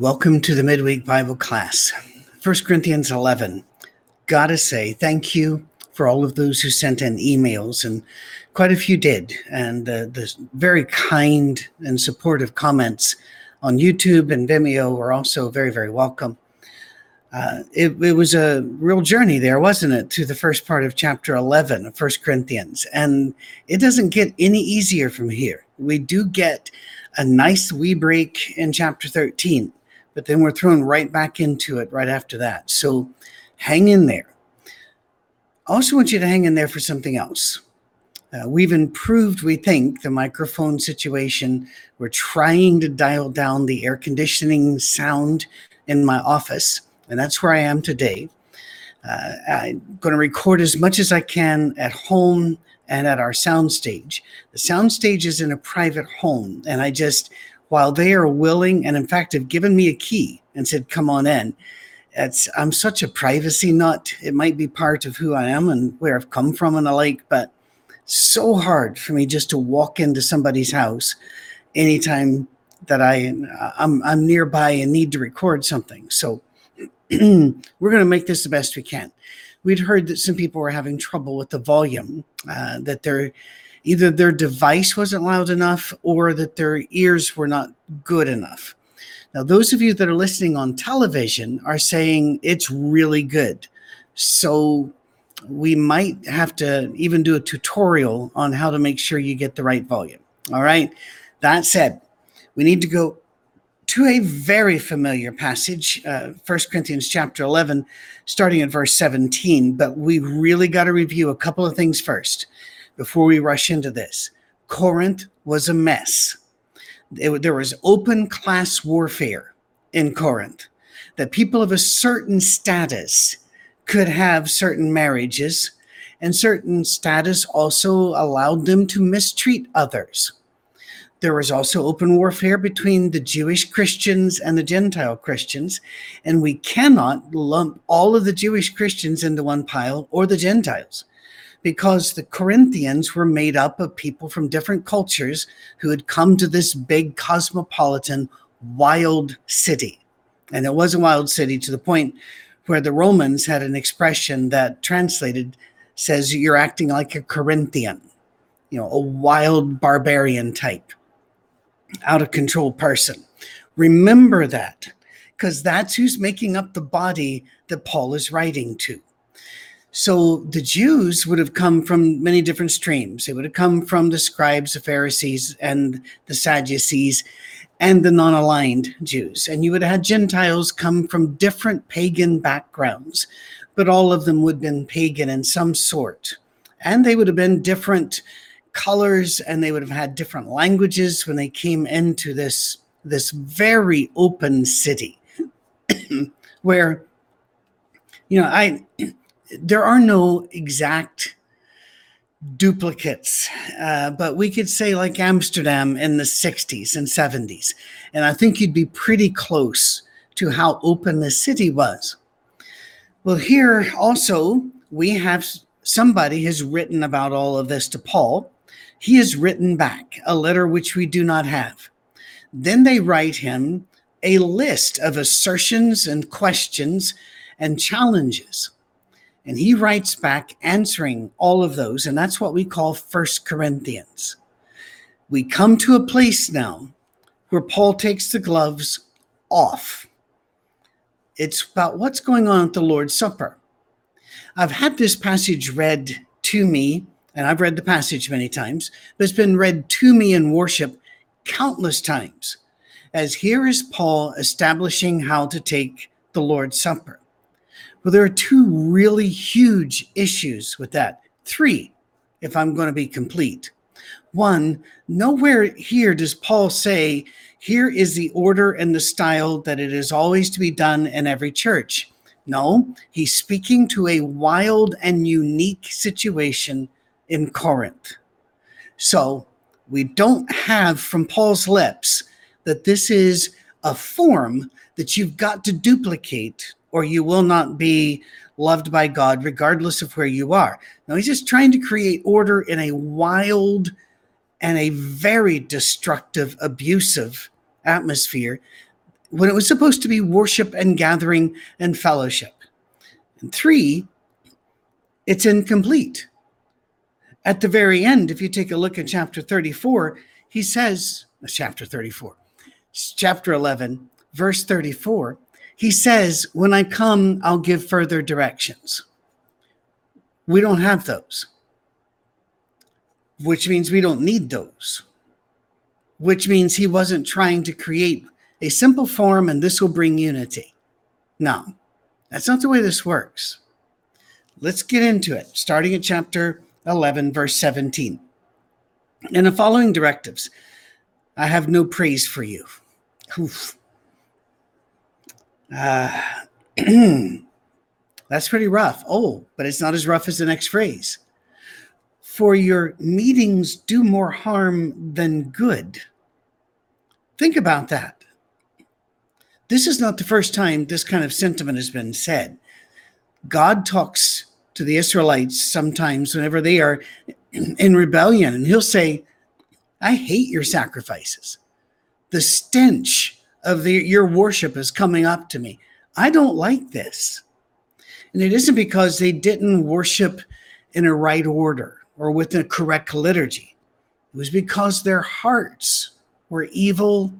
Welcome to the midweek Bible class. 1 Corinthians 11. Gotta say, thank you for all of those who sent in emails, and quite a few did. And the very kind and supportive comments on YouTube and Vimeo were also very, very welcome. Uh, it, it was a real journey there, wasn't it, through the first part of chapter 11 of 1 Corinthians. And it doesn't get any easier from here. We do get a nice wee break in chapter 13 but then we're thrown right back into it right after that. So hang in there. I also want you to hang in there for something else. Uh, we've improved, we think, the microphone situation. We're trying to dial down the air conditioning sound in my office, and that's where I am today. Uh, I'm going to record as much as I can at home and at our soundstage. The soundstage is in a private home, and I just while they are willing and in fact have given me a key and said come on in. It's i'm such a privacy nut. It might be part of who i am and where i've come from and the like but so hard for me just to walk into somebody's house anytime that i i'm, I'm nearby and need to record something. So we're going to make this the best we can. We'd heard that some people were having trouble with the volume uh, that they're either their device wasn't loud enough or that their ears were not good enough. Now, those of you that are listening on television are saying it's really good. So, we might have to even do a tutorial on how to make sure you get the right volume. All right. That said, we need to go to a very familiar passage, uh, 1 Corinthians chapter 11, starting at verse 17. But we really got to review a couple of things first before we rush into this. Corinth was a mess. It, there was open class warfare in Corinth, that people of a certain status could have certain marriages, and certain status also allowed them to mistreat others. There was also open warfare between the Jewish Christians and the Gentile Christians, and we cannot lump all of the Jewish Christians into one pile or the Gentiles because the Corinthians were made up of people from different cultures who had come to this big cosmopolitan wild city. And it was a wild city to the point where the Romans had an expression that translated says you're acting like a Corinthian, you know, a wild barbarian type, out of control person. Remember that because that's who's making up the body that Paul is writing to. So the Jews would have come from many different streams. They would have come from the scribes, the Pharisees, and the Sadducees, and the non aligned Jews. And you would have had Gentiles come from different pagan backgrounds, but all of them would have been pagan in some sort. And they would have been different colors and they would have had different languages when they came into this, this very open city where, you know, I there are no exact duplicates, uh, but we could say like Amsterdam in the 60s and 70s. And I think you'd be pretty close to how open the city was. Well, here also, we have somebody has written about all of this to Paul. He has written back a letter which we do not have. Then they write him a list of assertions and questions and challenges. And he writes back answering all of those. And that's what we call First Corinthians. We come to a place now where Paul takes the gloves off. It's about what's going on at the Lord's Supper. I've had this passage read to me, and I've read the passage many times, but it's been read to me in worship countless times. As here is Paul establishing how to take the Lord's Supper. Well, there are two really huge issues with that. Three, if I'm going to be complete. One, nowhere here does Paul say, here is the order and the style that it is always to be done in every church. No, he's speaking to a wild and unique situation in Corinth. So we don't have from Paul's lips that this is a form that you've got to duplicate or you will not be loved by God, regardless of where you are. Now, he's just trying to create order in a wild and a very destructive, abusive atmosphere. when it was supposed to be worship and gathering and fellowship. And three, it's incomplete. At the very end, if you take a look at chapter 34, he says, uh, chapter 34, chapter 11, verse 34, he says, When I come, I'll give further directions. We don't have those, which means we don't need those, which means he wasn't trying to create a simple form and this will bring unity. No, that's not the way this works. Let's get into it, starting at chapter 11, verse 17. In the following directives, I have no praise for you. Oof. Uh, that's pretty rough. Oh, but it's not as rough as the next phrase. For your meetings do more harm than good. Think about that. This is not the first time this kind of sentiment has been said. God talks to the Israelites sometimes whenever they are in rebellion, and he'll say, I hate your sacrifices. The stench of the, your worship is coming up to me. I don't like this. And it isn't because they didn't worship in a right order or with a correct liturgy. It was because their hearts were evil,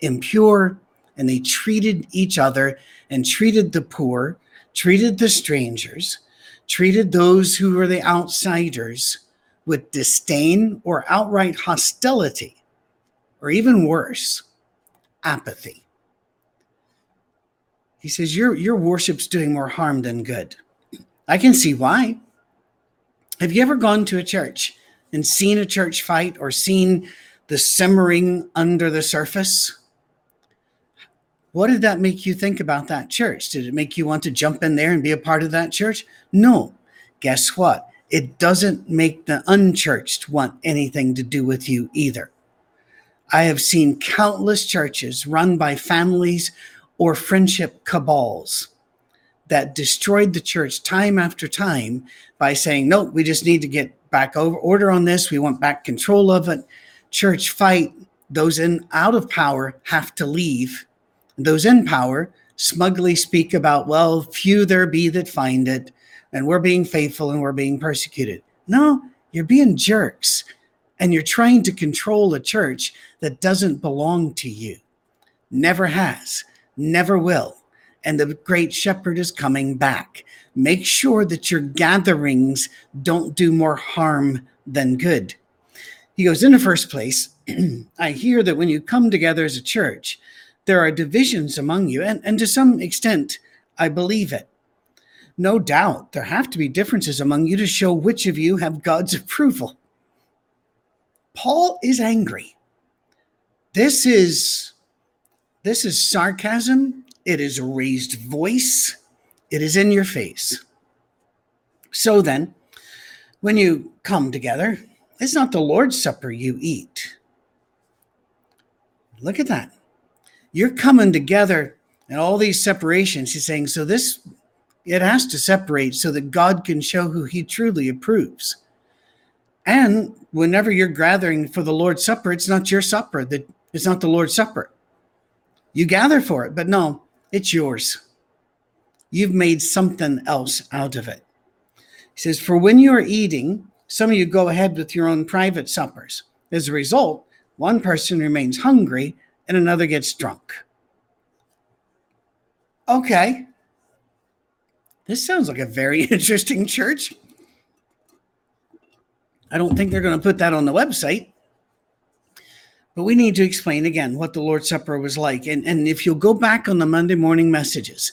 impure, and they treated each other and treated the poor, treated the strangers, treated those who were the outsiders with disdain or outright hostility, or even worse, apathy. He says, Your, your worship's doing more harm than good. I can see why. Have you ever gone to a church and seen a church fight or seen the simmering under the surface? What did that make you think about that church? Did it make you want to jump in there and be a part of that church? No. Guess what? It doesn't make the unchurched want anything to do with you either. I have seen countless churches run by families or friendship cabals that destroyed the church time after time by saying, "No, we just need to get back over order on this. We want back control of it. Church fight. Those in out of power have to leave those in power smugly speak about, well, few there be that find it, and we're being faithful and we're being persecuted. No, you're being jerks and you're trying to control a church that doesn't belong to you. Never has, never will. And the great shepherd is coming back. Make sure that your gatherings don't do more harm than good. He goes, In the first place, I hear that when you come together as a church, there are divisions among you, and, and to some extent, I believe it. No doubt there have to be differences among you to show which of you have God's approval. Paul is angry. This is this is sarcasm. It is a raised voice. It is in your face. So then, when you come together, it's not the Lord's Supper you eat. Look at that you're coming together and all these separations. He's saying, so this, it has to separate so that God can show who he truly approves. And whenever you're gathering for the Lord's Supper, it's not your supper, that it's not the Lord's Supper. You gather for it, but no, it's yours. You've made something else out of it. He says, For when you are eating, some of you go ahead with your own private suppers. As a result, one person remains hungry and another gets drunk. Okay. This sounds like a very interesting church. I don't think they're going to put that on the website. But we need to explain again what the Lord's Supper was like. And, and if you'll go back on the Monday morning messages,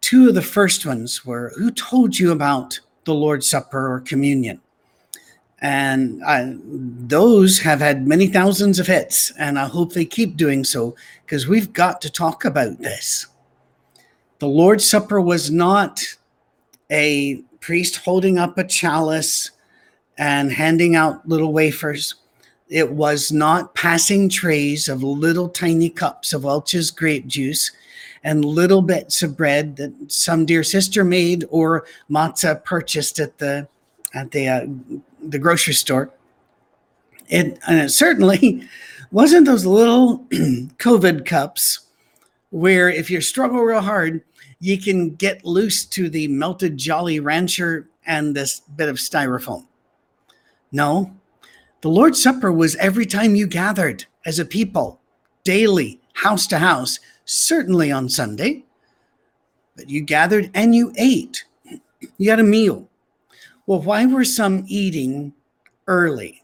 two of the first ones were who told you about the Lord's Supper or communion? and I, those have had many thousands of hits and i hope they keep doing so because we've got to talk about this the lord's supper was not a priest holding up a chalice and handing out little wafers it was not passing trays of little tiny cups of welch's grape juice and little bits of bread that some dear sister made or matzah purchased at the at the uh, the grocery store. It, and it certainly wasn't those little COVID cups where if you struggle real hard, you can get loose to the melted Jolly Rancher and this bit of styrofoam. No, the Lord's Supper was every time you gathered as a people, daily, house to house, certainly on Sunday, but you gathered and you ate. You had a meal. Well, why were some eating early?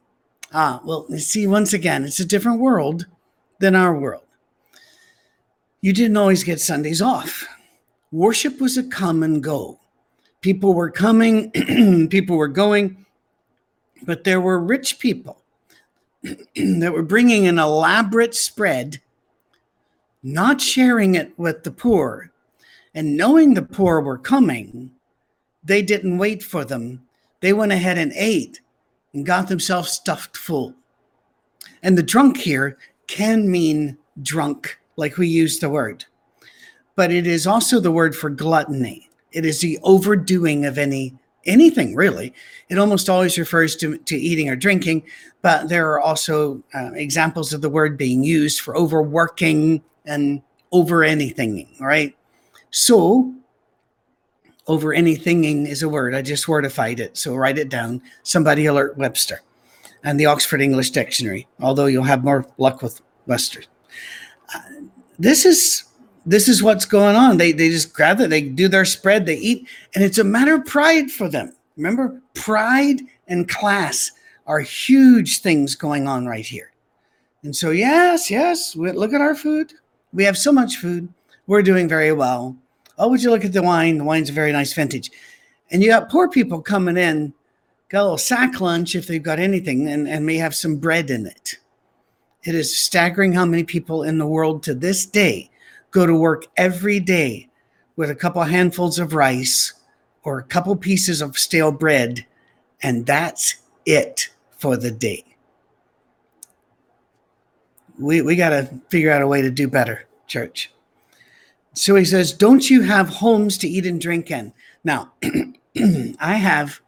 Ah, well, see, once again, it's a different world than our world. You didn't always get Sundays off. Worship was a come and go. People were coming, people were going, but there were rich people that were bringing an elaborate spread, not sharing it with the poor, and knowing the poor were coming, they didn't wait for them. They went ahead and ate and got themselves stuffed full. And the drunk here can mean drunk, like we use the word, but it is also the word for gluttony. It is the overdoing of any anything really. It almost always refers to, to eating or drinking, but there are also uh, examples of the word being used for overworking and over anything, right? So, over anythinging is a word. I just wordified it. So write it down. Somebody alert Webster and the Oxford English Dictionary, although you'll have more luck with Webster. Uh, this is this is what's going on. They they just grab it, they do their spread, they eat, and it's a matter of pride for them. Remember, pride and class are huge things going on right here. And so, yes, yes, we, look at our food. We have so much food. We're doing very well. Oh, would you look at the wine? The wine's a very nice vintage. And you got poor people coming in, got a little sack lunch if they've got anything, and, and may have some bread in it. It is staggering how many people in the world to this day go to work every day with a couple handfuls of rice or a couple pieces of stale bread, and that's it for the day. We, we got to figure out a way to do better, church. So he says, Don't you have homes to eat and drink in? Now, I have,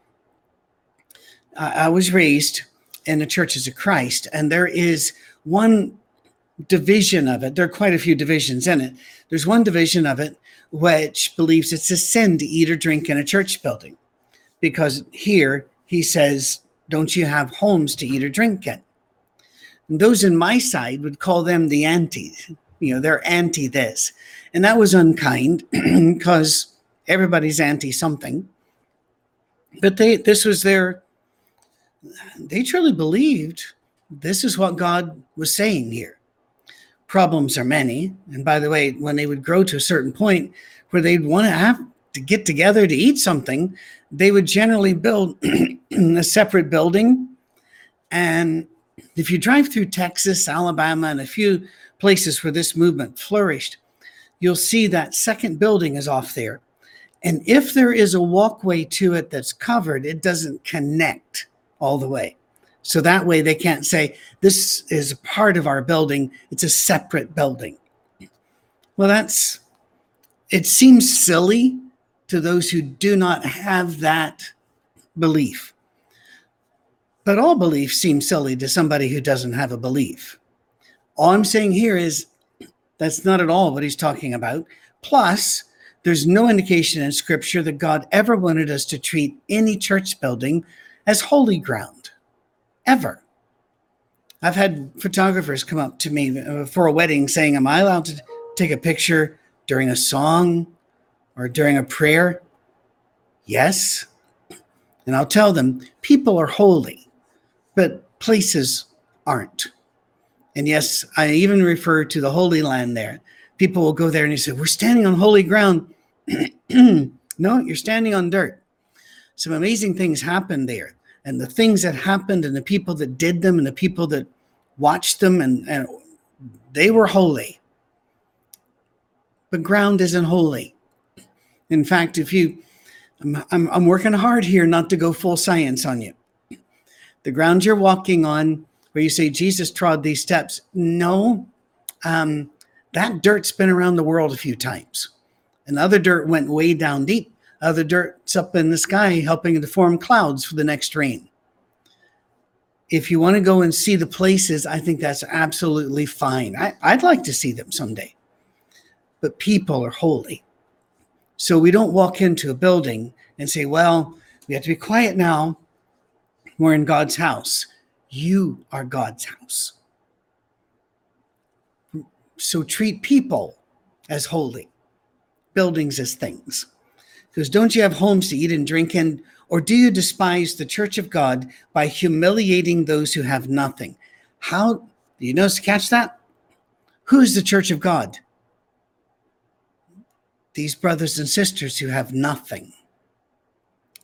I was raised in the churches of Christ, and there is one division of it. There are quite a few divisions in it. There's one division of it which believes it's a sin to eat or drink in a church building because here he says, Don't you have homes to eat or drink in? And those in my side would call them the anti. You know, they're anti this. And that was unkind because everybody's anti something. But they this was their they truly believed this is what God was saying here. Problems are many. And by the way, when they would grow to a certain point where they'd want to have to get together to eat something, they would generally build a separate building. And if you drive through Texas, Alabama, and a few places where this movement flourished, you'll see that second building is off there. And if there is a walkway to it that's covered, it doesn't connect all the way. So that way they can't say, this is part of our building, it's a separate building. Well, that's, it seems silly to those who do not have that belief. But all belief seems silly to somebody who doesn't have a belief. All I'm saying here is that's not at all what he's talking about. Plus, there's no indication in scripture that God ever wanted us to treat any church building as holy ground, ever. I've had photographers come up to me uh, for a wedding saying, Am I allowed to take a picture during a song or during a prayer? Yes. And I'll tell them, people are holy, but places aren't. And yes, I even refer to the Holy Land there. People will go there and they say, We're standing on holy ground. no, you're standing on dirt. Some amazing things happen there. And the things that happened, and the people that did them, and the people that watched them, and, and they were holy. But ground isn't holy. In fact, if you, I'm, I'm, I'm working hard here not to go full science on you. The ground you're walking on where you say Jesus trod these steps. No, um, that dirt's been around the world a few times. And other dirt went way down deep. Uh, Other dirt's up in the sky helping to form clouds for the next rain. If you want to go and see the places, I think that's absolutely fine. I, I'd like to see them someday. but people are holy. So we don't walk into a building and say, well, we have to be quiet now. We're in God's house. You are God's house. So treat people as holy, buildings as things. Because don't you have homes to eat and drink in? Or do you despise the church of God by humiliating those who have nothing? How do you notice to catch that? Who is the church of God? These brothers and sisters who have nothing.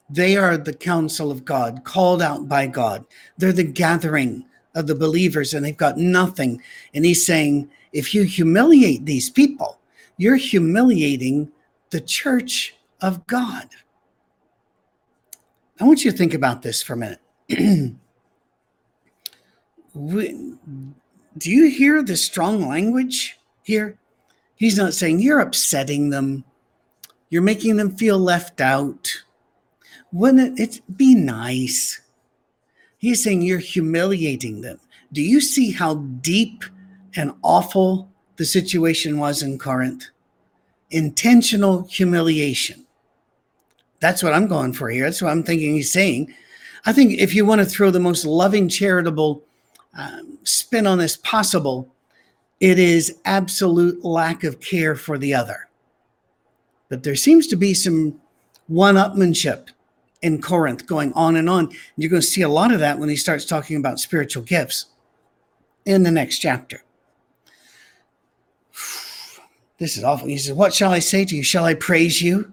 They are the council of God, called out by God. They're the gathering of the believers, and they've got nothing. And he's saying, if you humiliate these people, you're humiliating the church of God. I want you to think about this for a minute. Do you hear the strong language here? He's not saying you're upsetting them, you're making them feel left out. Wouldn't it be nice? He's saying you're humiliating them. Do you see how deep and awful the situation was in Corinth? Intentional humiliation. That's what I'm going for here. That's what I'm thinking he's saying. I think if you want to throw the most loving, charitable um, spin on this possible, it is absolute lack of care for the other. But there seems to be some one upmanship in Corinth going on and on. You're going to see a lot of that when he starts talking about spiritual gifts in the next chapter. This is awful. He says, What shall I say to you? Shall I praise you?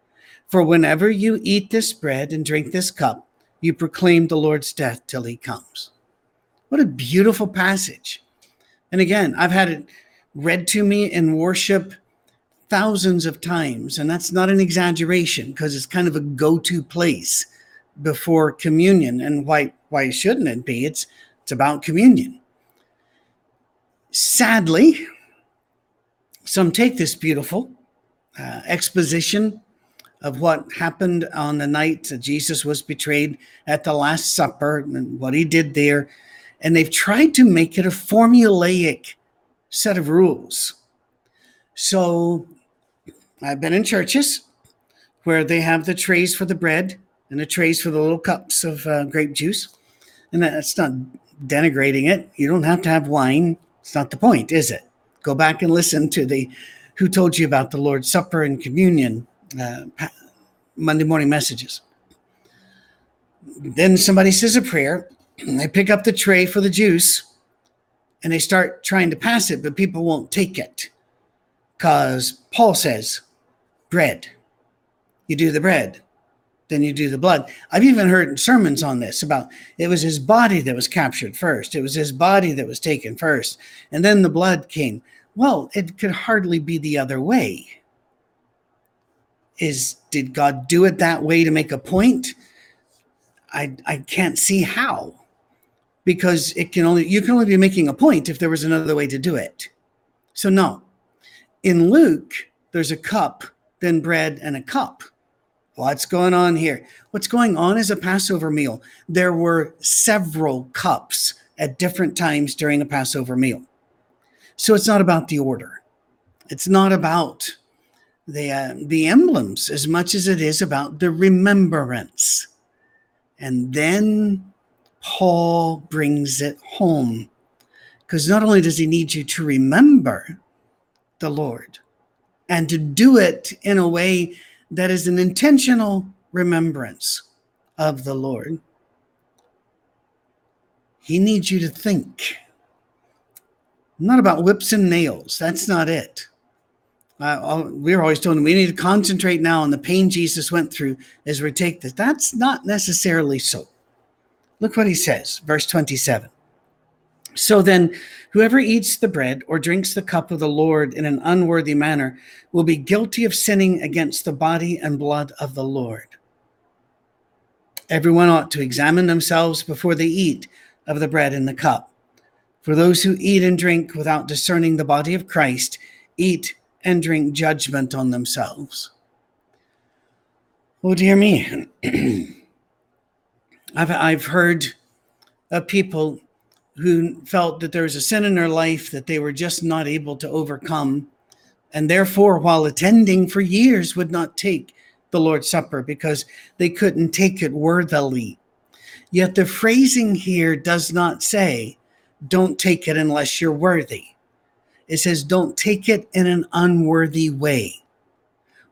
For whenever you eat this bread and drink this cup, you proclaim the Lord's death till he comes. What a beautiful passage. And again, I've had it read to me in worship thousands of times. And that's not an exaggeration because it's kind of a go to place before communion. And why, why shouldn't it be? It's, it's about communion. Sadly, some take this beautiful uh, exposition of what happened on the night that Jesus was betrayed at the Last Supper and what he did there. And they've tried to make it a formulaic set of rules. So I've been in churches where they have the trays for the bread and the trays for the little cups of uh, grape juice. And that's not denigrating it. You don't have to have wine. It's not the point, is it? Go back and listen to the who told you about the Lord's Supper and communion uh, Monday morning messages. Then somebody says a prayer, and they pick up the tray for the juice and they start trying to pass it, but people won't take it because Paul says, bread. You do the bread, then you do the blood. I've even heard sermons on this about it was his body that was captured first, it was his body that was taken first, and then the blood came. Well, it could hardly be the other way is did God do it that way to make a point? I I can't see how. Because it can only you can only be making a point if there was another way to do it. So no. In Luke, there's a cup, then bread and a cup. What's going on here? What's going on is a Passover meal. There were several cups at different times during a Passover meal. So it's not about the order. It's not about the uh, the emblems as much as it is about the remembrance. And then Paul brings it home because not only does he need you to remember the Lord and to do it in a way that is an intentional remembrance of the Lord, he needs you to think. Not about whips and nails. That's not it uh, we are always told we need to concentrate now on the pain Jesus went through as we take this. That's not necessarily so. Look what he says, verse 27. So then, whoever eats the bread or drinks the cup of the Lord in an unworthy manner will be guilty of sinning against the body and blood of the Lord. Everyone ought to examine themselves before they eat of the bread and the cup. For those who eat and drink without discerning the body of Christ eat and drink judgment on themselves. Oh, dear me. I've, I've heard of people who felt that there was a sin in their life that they were just not able to overcome. And therefore, while attending for years, would not take the Lord's Supper because they couldn't take it worthily. Yet the phrasing here does not say, don't take it unless you're worthy. It says, don't take it in an unworthy way.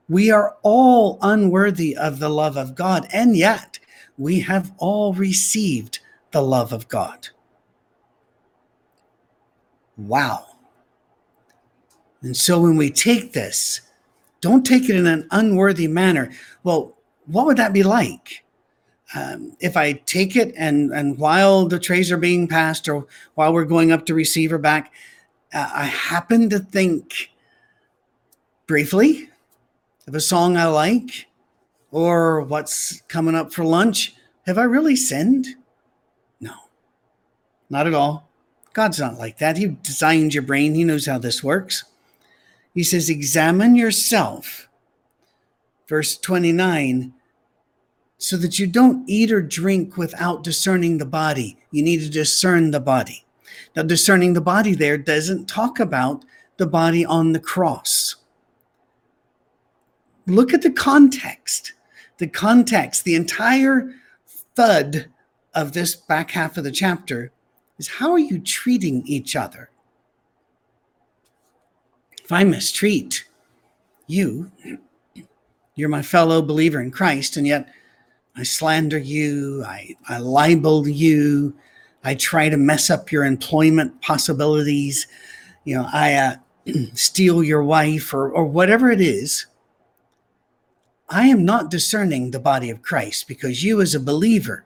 We are all unworthy of the love of God, and yet we have all received the love of God. Wow. And so when we take this, don't take it in an unworthy manner. Well, what would that be like? Um, if I take it and and while the trays are being passed or while we're going up to receive or back, uh, I happen to think briefly of a song I like or what's coming up for lunch. Have I really sinned? No, not at all. God's not like that. He designed your brain, He knows how this works. He says, Examine yourself. Verse 29 so that you don't eat or drink without discerning the body. You need to discern the body. Now, discerning the body there doesn't talk about the body on the cross. Look at the context. The context, the entire thud of this back half of the chapter is how are you treating each other? If I mistreat you, you're my fellow believer in Christ, and yet I slander you, I, I libel you, I try to mess up your employment possibilities, you know, I uh, steal your wife or, or whatever it is. I am not discerning the body of Christ because you, as a believer,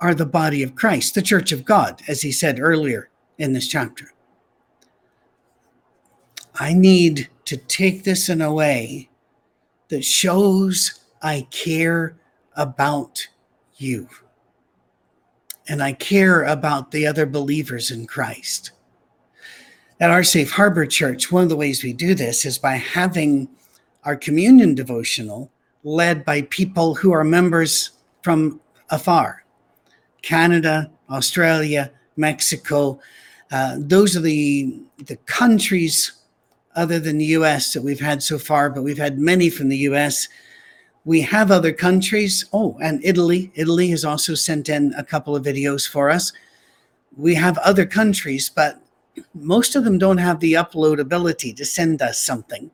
are the body of Christ, the church of God, as he said earlier in this chapter. I need to take this in a way that shows I care about you. And I care about the other believers in Christ. At our Safe Harbor Church, one of the ways we do this is by having our communion devotional led by people who are members from afar Canada, Australia, Mexico. Uh, those are the, the countries other than the US that we've had so far, but we've had many from the US we have other countries. Oh, and Italy. Italy has also sent in a couple of videos for us. We have other countries, but most of them don't have the upload ability to send us something.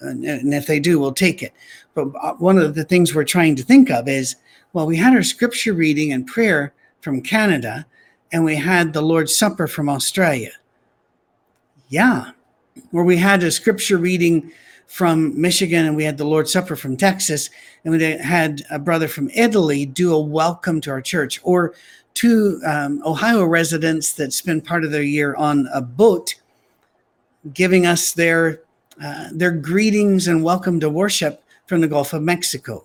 And if they do, we'll take it. But uh, one of the things we're trying to think of is well, we had our scripture reading and prayer from Canada, and we had the Lord's Supper from Australia. Yeah, where we had a scripture reading from Michigan and we had the Lord's Supper from Texas, and we had a brother from Italy do a welcome to our church, or two um, Ohio residents that spend part of their year on a boat, giving us their uh, their greetings and welcome to worship from the Gulf of Mexico.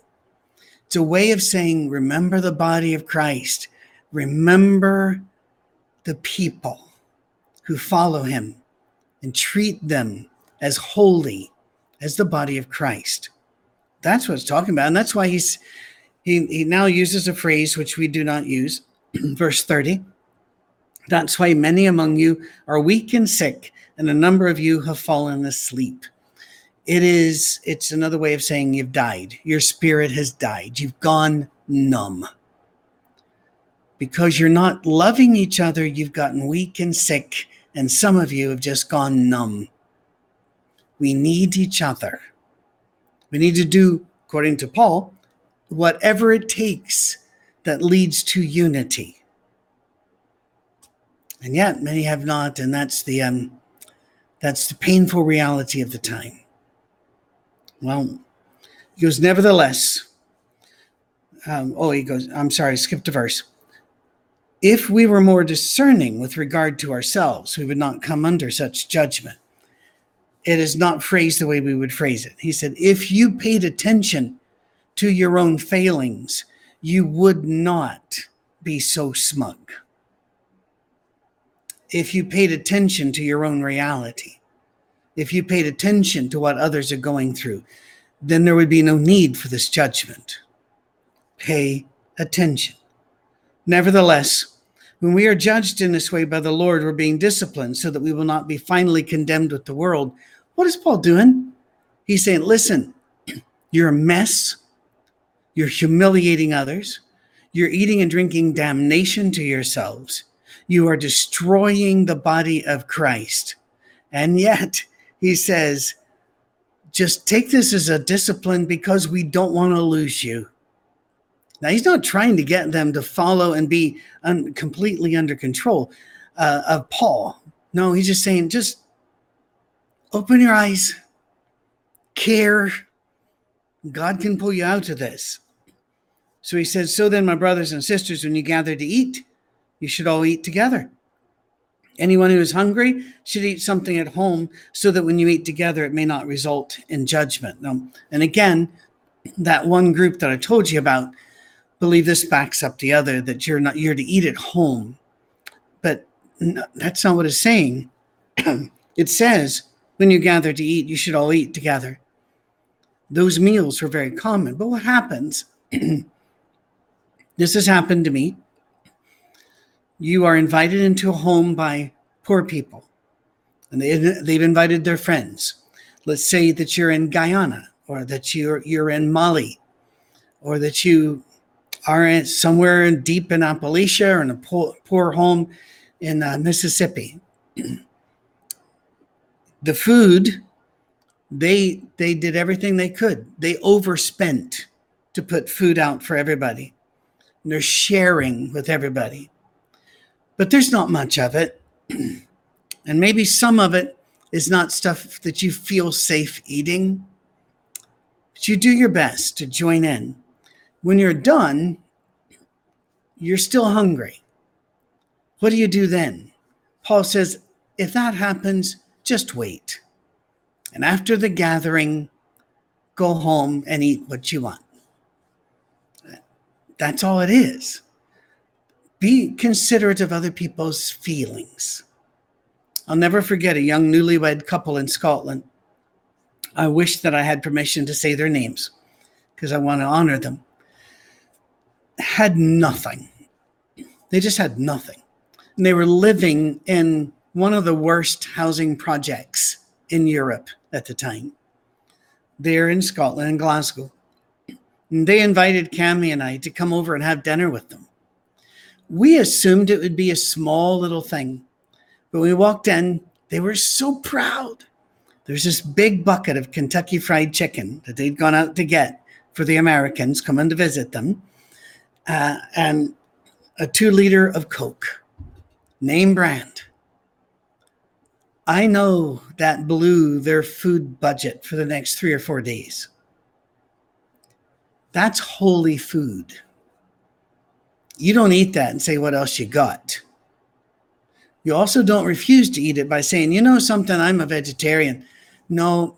It's a way of saying, remember the body of Christ, remember the people who follow him, and treat them as holy as the body of Christ. That's what it's talking about. And that's why he's he, he now uses a phrase which we do not use, verse 30. That's why many among you are weak and sick, and a number of you have fallen asleep. It is, it's another way of saying you've died. Your spirit has died. You've gone numb. Because you're not loving each other, you've gotten weak and sick, and some of you have just gone numb. We need each other. We need to do, according to Paul, whatever it takes that leads to unity. And yet many have not, and that's the um, that's the painful reality of the time. Well, he goes, nevertheless. Um, oh, he goes, I'm sorry, skipped a verse. If we were more discerning with regard to ourselves, we would not come under such judgment. It is not phrased the way we would phrase it. He said, If you paid attention to your own failings, you would not be so smug. If you paid attention to your own reality, if you paid attention to what others are going through, then there would be no need for this judgment. Pay attention. Nevertheless, when we are judged in this way by the Lord, we're being disciplined so that we will not be finally condemned with the world. What is Paul doing? He's saying, listen, you're a mess. You're humiliating others. You're eating and drinking damnation to yourselves. You are destroying the body of Christ. And yet, he says, just take this as a discipline because we don't want to lose you. Now, he's not trying to get them to follow and be un- completely under control uh, of Paul. No, he's just saying, just open your eyes, care. God can pull you out of this. So he says, So then, my brothers and sisters, when you gather to eat, you should all eat together. Anyone who is hungry should eat something at home so that when you eat together, it may not result in judgment. Now, and again, that one group that I told you about, believe this backs up the other that you're not you're to eat at home. But no, that's not what it's saying. it says when you gather to eat, you should all eat together. Those meals were very common. But what happens? this has happened to me you are invited into a home by poor people and they, they've invited their friends let's say that you're in guyana or that you're, you're in mali or that you are somewhere deep in appalachia or in a poor, poor home in uh, mississippi the food they they did everything they could they overspent to put food out for everybody and they're sharing with everybody but there's not much of it. and maybe some of it is not stuff that you feel safe eating, but you do your best to join in. When you're done, you're still hungry. What do you do then? Paul says, if that happens, just wait. And after the gathering, go home and eat what you want. That's all it is be considerate of other people's feelings. I'll never forget a young newlywed couple in Scotland. I wish that I had permission to say their names because I want to honor them. Had nothing. They just had nothing. And they were living in one of the worst housing projects in Europe at the time. There in Scotland, in Glasgow. And they invited Cammy and I to come over and have dinner with them we assumed it would be a small little thing. But we walked in, they were so proud. There's this big bucket of Kentucky Fried Chicken that they'd gone out to get for the Americans coming to visit them, uh, and a two liter of Coke, name brand. I know that blew their food budget for the next three or four days. That's holy food you don't eat that and say what else you got. You also don't refuse to eat it by saying, you know something, I'm a vegetarian. No,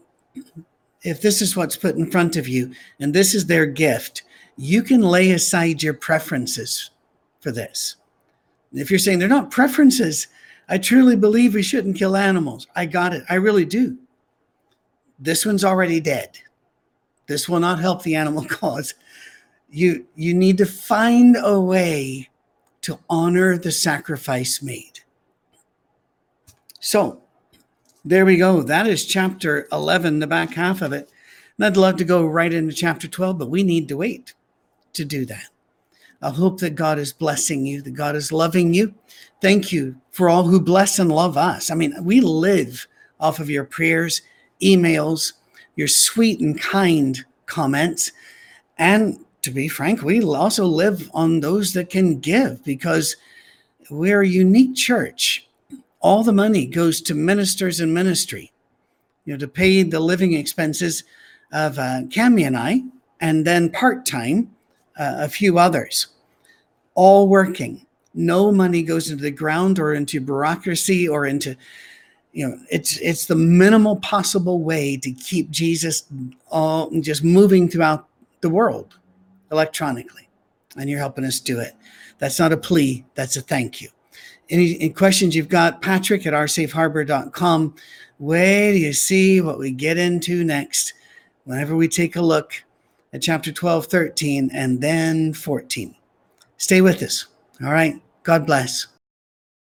if this is what's put in front of you and this is their gift, you can lay aside your preferences for this. If you're saying they're not preferences, I truly believe we shouldn't kill animals. I got it. I really do. This one's already dead. This will not help the animal cause you you need to find a way to honor the sacrifice made so there we go that is chapter 11 the back half of it and i'd love to go right into chapter 12 but we need to wait to do that i hope that god is blessing you that god is loving you. Thank you for all who bless and love us. I mean we live off of your prayers emails your sweet and kind comments. And to be frank, we also live on those that can give because we're a unique church. All the money goes to ministers and ministry, you know, to pay the living expenses of uh, Cami and I, and then part time, uh, a few others, all working. No money goes into the ground or into bureaucracy or into you know it's it's the minimal possible way to keep jesus all just moving throughout the world electronically. And you're helping us do it. That's not a plea that's a thank you. Any, any questions you've got patrick at oursafeharbor.com wait do you see what we get into next? Whenever we take a look at chapter 12 13 and then 14 stay with us. All right. God bless